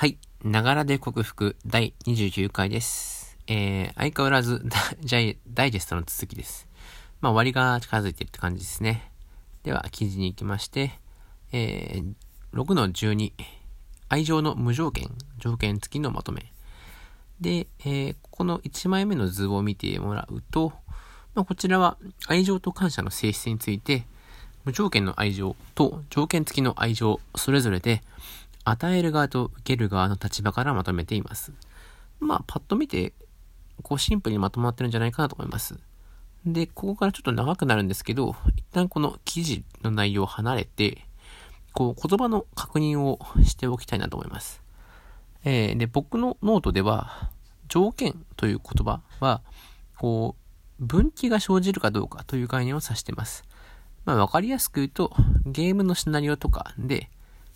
はい。ながらで克服第29回です。えー、相変わらず ダイダイジェストの続きです。まあ、終わりが近づいてるって感じですね。では、記事に行きまして、えー、6の12、愛情の無条件、条件付きのまとめ。で、えー、この1枚目の図を見てもらうと、まあ、こちらは愛情と感謝の性質について、無条件の愛情と条件付きの愛情、それぞれで、与える側と受ける側の立場からまとめています。まあ、パッと見て、こうシンプルにまとまってるんじゃないかなと思います。で、ここからちょっと長くなるんですけど、一旦この記事の内容を離れて、こう言葉の確認をしておきたいなと思います。えー、で、僕のノートでは、条件という言葉は、こう、分岐が生じるかどうかという概念を指しています。まあ、わかりやすく言うと、ゲームのシナリオとかで、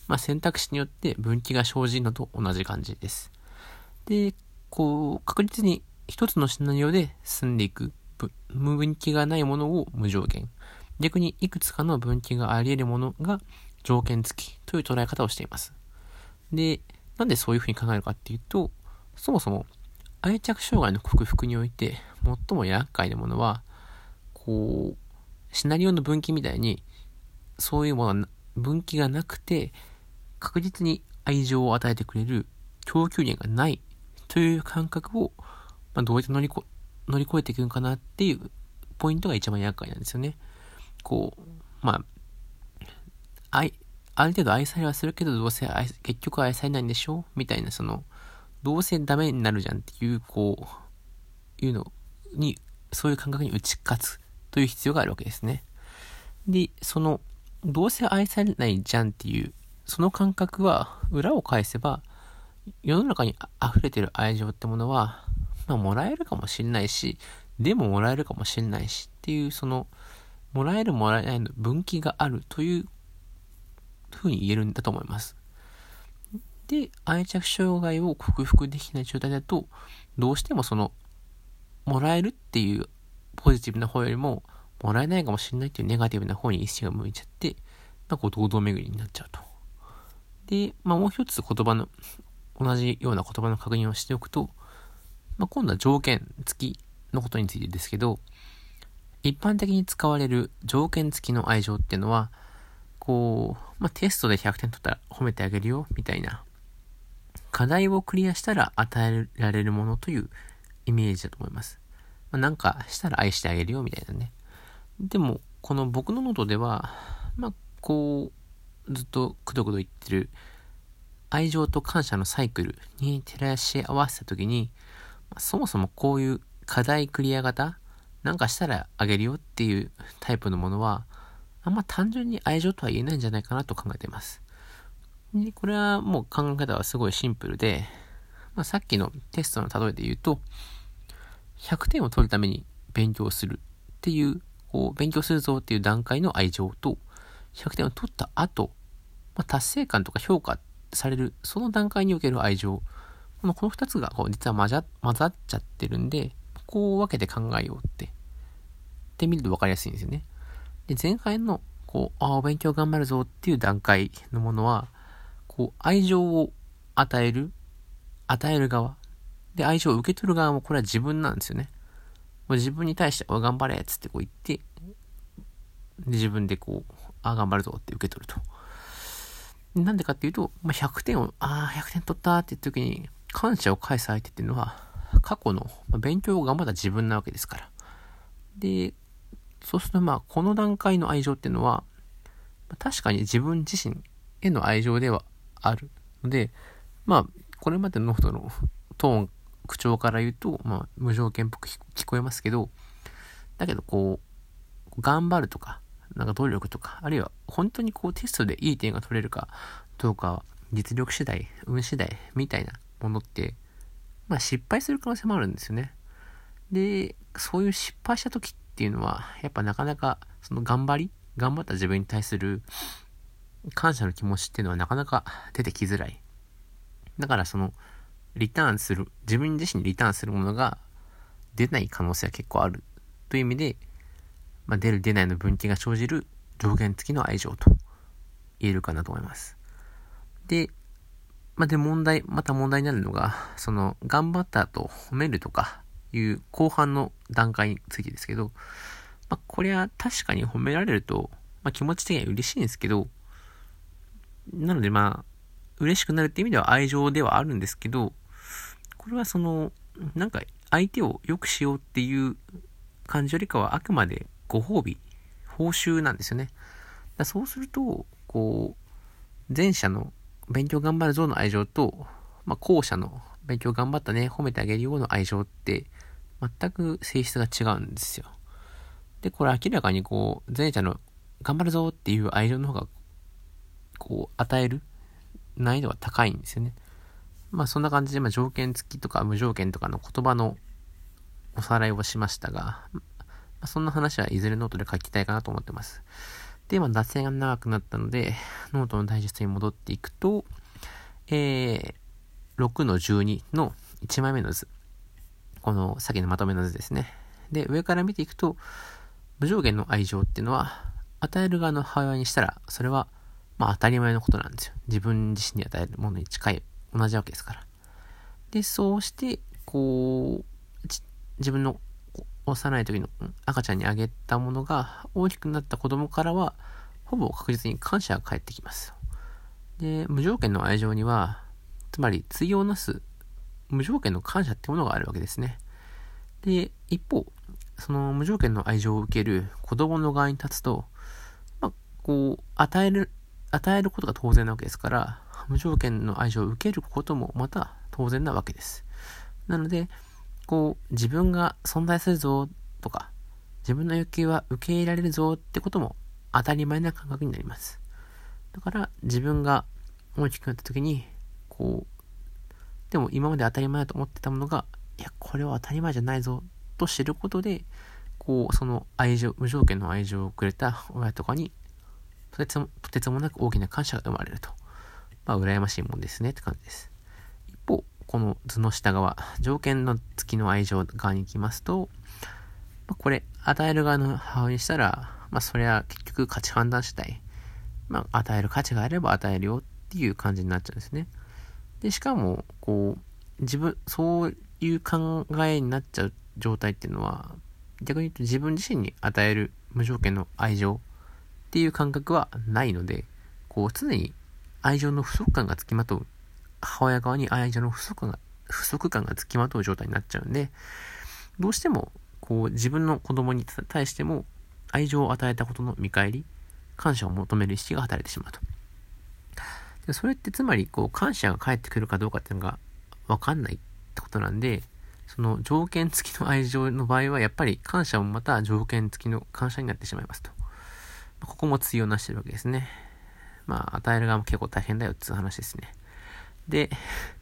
まあ、選択肢によって分岐が生じるのと同じ感じです。で、こう、確実に一つのシナリオで進んでいく、無分岐がないものを無条件。逆にいくつかの分岐があり得るものが条件付きという捉え方をしています。で、なんでそういうふうに考えるかっていうと、そもそも愛着障害の克服において最も厄介なものは、こう、シナリオの分岐みたいに、そういうもの、分岐がなくて、確実に愛情を与えてくれる供給源がないという感覚を、まあ、どうやって乗り乗り越えていくのかなっていうポイントが一番厄介なんですよね。こう、まあ、愛、ある程度愛されはするけど、どうせ愛、結局愛されないんでしょみたいな、その、どうせダメになるじゃんっていう、こう、いうのに、そういう感覚に打ち勝つという必要があるわけですね。で、その、どうせ愛されないじゃんっていうその感覚は裏を返せば、世の中に溢れてる愛情ってものは、まあ、もらえるかもしれないし、でももらえるかもしれないしっていう、その、もらえるもらえないの分岐があるというふうに言えるんだと思います。で、愛着障害を克服できない状態だと、どうしてもその、もらえるっていうポジティブな方よりも、もらえないかもしれないっていうネガティブな方に意識が向いちゃって、まあ、こう、堂々巡りになっちゃうと。で、まあ、もう一つ言葉の、同じような言葉の確認をしておくと、まあ、今度は条件付きのことについてですけど、一般的に使われる条件付きの愛情っていうのは、こう、まあ、テストで100点取ったら褒めてあげるよ、みたいな。課題をクリアしたら与えられるものというイメージだと思います。まあ、なんかしたら愛してあげるよ、みたいなね。でも、この僕のノートでは、まあ、こう、ずっとくどくど言ってる愛情と感謝のサイクルに照らし合わせた時に、そもそもこういう課題クリア型なんかしたらあげるよっていうタイプのものは、あんま単純に愛情とは言えないんじゃないかなと考えています。でこれはもう考え方はすごいシンプルで、まあ、さっきのテストの例えで言うと、100点を取るために勉強するっていう、こう、勉強するぞっていう段階の愛情と、100点を取った後、まあ、達成感とか評価される、その段階における愛情。このこの2つがこう実は混ざ混ざっちゃってるんで、こう分けて考えようって。って見ると分かりやすいんですよね。で、前回の、こう、ああ、お勉強頑張るぞっていう段階のものは、こう、愛情を与える、与える側。で、愛情を受け取る側もこれは自分なんですよね。もう自分に対して、お頑張れっつってこう言って、で、自分でこう、あ、頑張るぞって受け取ると。なんでかっていうと、まあ、100点を、ああ、100点取ったって言った時に、感謝を返す相手っていうのは、過去の、まあ、勉強を頑張った自分なわけですから。で、そうするとまあ、この段階の愛情っていうのは、確かに自分自身への愛情ではあるので、まあ、これまでの人のトーン、口調から言うと、まあ、無条件っぽく聞こえますけど、だけどこう、頑張るとか、なんか努力とか、あるいは本当にこうテストでいい点が取れるかどうか実力次第、運次第みたいなものって、まあ失敗する可能性もあるんですよね。で、そういう失敗した時っていうのは、やっぱなかなかその頑張り、頑張った自分に対する感謝の気持ちっていうのはなかなか出てきづらい。だからその、リターンする、自分自身にリターンするものが出ない可能性は結構あるという意味で、まあ、出る出ないの分岐が生じる上限付きの愛情と言えるかなと思います。で、まあ、で問題、また問題になるのが、その、頑張ったと褒めるとかいう後半の段階についてですけど、まあ、これは確かに褒められると、まあ、気持ち的には嬉しいんですけど、なのでまあ、嬉しくなるって意味では愛情ではあるんですけど、これはその、なんか相手を良くしようっていう感じよりかはあくまでご褒美、報酬なんですよね。だそうすると、こう、前者の勉強頑張るぞの愛情と、まあ、後者の勉強頑張ったね、褒めてあげるような愛情って、全く性質が違うんですよ。で、これ明らかにこう、前者の頑張るぞっていう愛情の方が、こう、与える難易度が高いんですよね。まあそんな感じで、まあ条件付きとか無条件とかの言葉のおさらいをしましたが、ま、そんな話はいずれノートで書きたいかなと思ってます。で、まあ脱線が長くなったので、ノートのダイジェストに戻っていくと、えー、6の12の1枚目の図。このさっきのまとめの図ですね。で、上から見ていくと、無条件の愛情っていうのは、与える側の母親にしたら、それは、まあ当たり前のことなんですよ。自分自身に与えるものに近い、同じわけですから。で、そうして、こう、自分の幼い時の赤ちゃんにあげたものが大きくなった子供からは、ほぼ確実に感謝が返ってきます。で、無条件の愛情には、つまり対応なす無条件の感謝ってものがあるわけですね。で、一方、その無条件の愛情を受ける子供の側に立つと、まあ、こう、与える、与えることが当然なわけですから、無条件の愛情を受けることもまた当然なわけです。なので、こう、自分が存在するぞとか、自分の欲求は受け入れられるぞってことも当たり前な感覚になります。だから自分が大きくなった時に、こう、でも今まで当たり前だと思ってたものが、いや、これは当たり前じゃないぞと知ることで、こう、その愛情、無条件の愛情をくれた親とかに、とてつもとてつもなく大きな感謝が生まれると。まあ、羨ましいもんですねって感じです。この図の下側、条件の付きの愛情側に行きますと、まあ、これ、与える側の母親にしたら、まあ、それは結局価値判断次第。まあ、与える価値があれば与えるよっていう感じになっちゃうんですね。で、しかも、こう、自分、そういう考えになっちゃう状態っていうのは、逆に言うと自分自身に与える無条件の愛情っていう感覚はないので、こう、常に愛情の不足感がつきまとう母親側に愛情の不足が、不足感がつきまとう状態になっちゃうんで、どうしても、こう、自分の子供に対しても、愛情を与えたことの見返り、感謝を求める意識が働いてしまうと。でそれってつまり、こう、感謝が返ってくるかどうかっていうのがわかんないってことなんで、その条件付きの愛情の場合は、やっぱり感謝もまた条件付きの感謝になってしまいますと。ここも対応なしてるわけですね。まあ、与える側も結構大変だよっていう話ですね。で、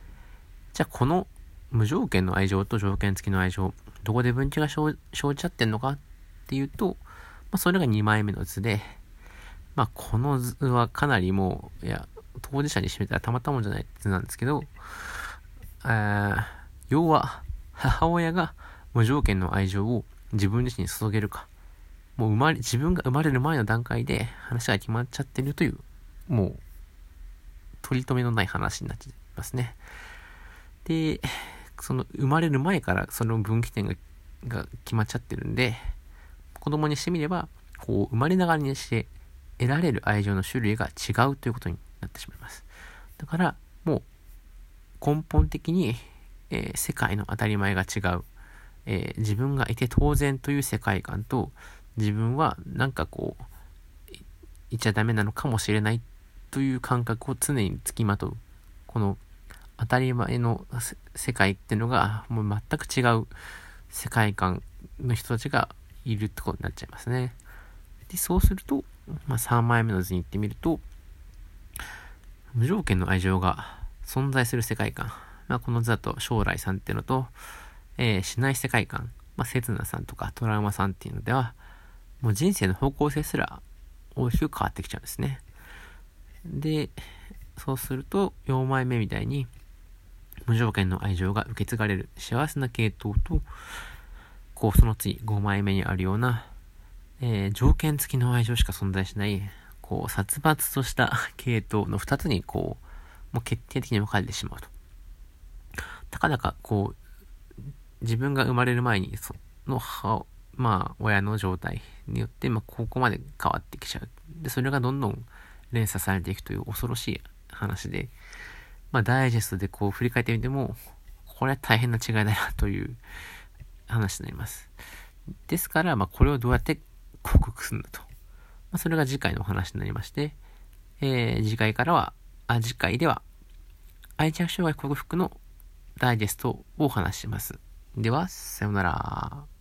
じゃあこの無条件の愛情と条件付きの愛情、どこで分岐が生じちゃってんのかっていうと、まあ、それが2枚目の図で、まあ、この図はかなりもう、いや、当事者に占めたらたまったもんじゃない図なんですけど、えー、要は、母親が無条件の愛情を自分自身に注げるか、もう生まれ、自分が生まれる前の段階で話が決まっちゃってるという、もう取り留めのない話になっていますね。で、その生まれる前からその分岐点がが決まっちゃってるんで、子供にしてみれば、こう、生まれながらにして得られる愛情の種類が違うということになってしまいます。だから、もう、根本的に、えー、世界の当たり前が違う、えー、自分がいて当然という世界観と、自分はなんかこう、言っちゃダメなのかもしれないという感覚を常につきまとう。この当たり前の世界っていうのがもう全く違う世界観の人たちがいるってことになっちゃいますね。で、そうすると、まあ、3枚目の図に行ってみると、無条件の愛情が存在する世界観。まあ、この図だと将来さんっていうのと、えー、しない世界観。まあ、刹那さんとかトラウマさんっていうのでは、もう人生の方向性すら大きく変わってきちゃうんですね。で、そうすると、4枚目みたいに、無条件の愛情が受け継がれる幸せな系統と、こう、その次、5枚目にあるような、えー、条件付きの愛情しか存在しない、こう、殺伐とした 系統の2つに、こう、もう決定的に分かれてしまうと。たかだか、こう、自分が生まれる前に、その母、まあ、親の状態によって、まあ、ここまで変わってきちゃう。で、それがどんどん連鎖されていくという恐ろしい話で、まあ、ダイジェストでこう振り返ってみても、これは大変な違いだなという話になります。ですから、まあ、これをどうやって克服するんだと。まあ、それが次回のお話になりまして、えー、次回からは、あ、次回では、愛着障害克服のダイジェストをお話しします。では、さようなら。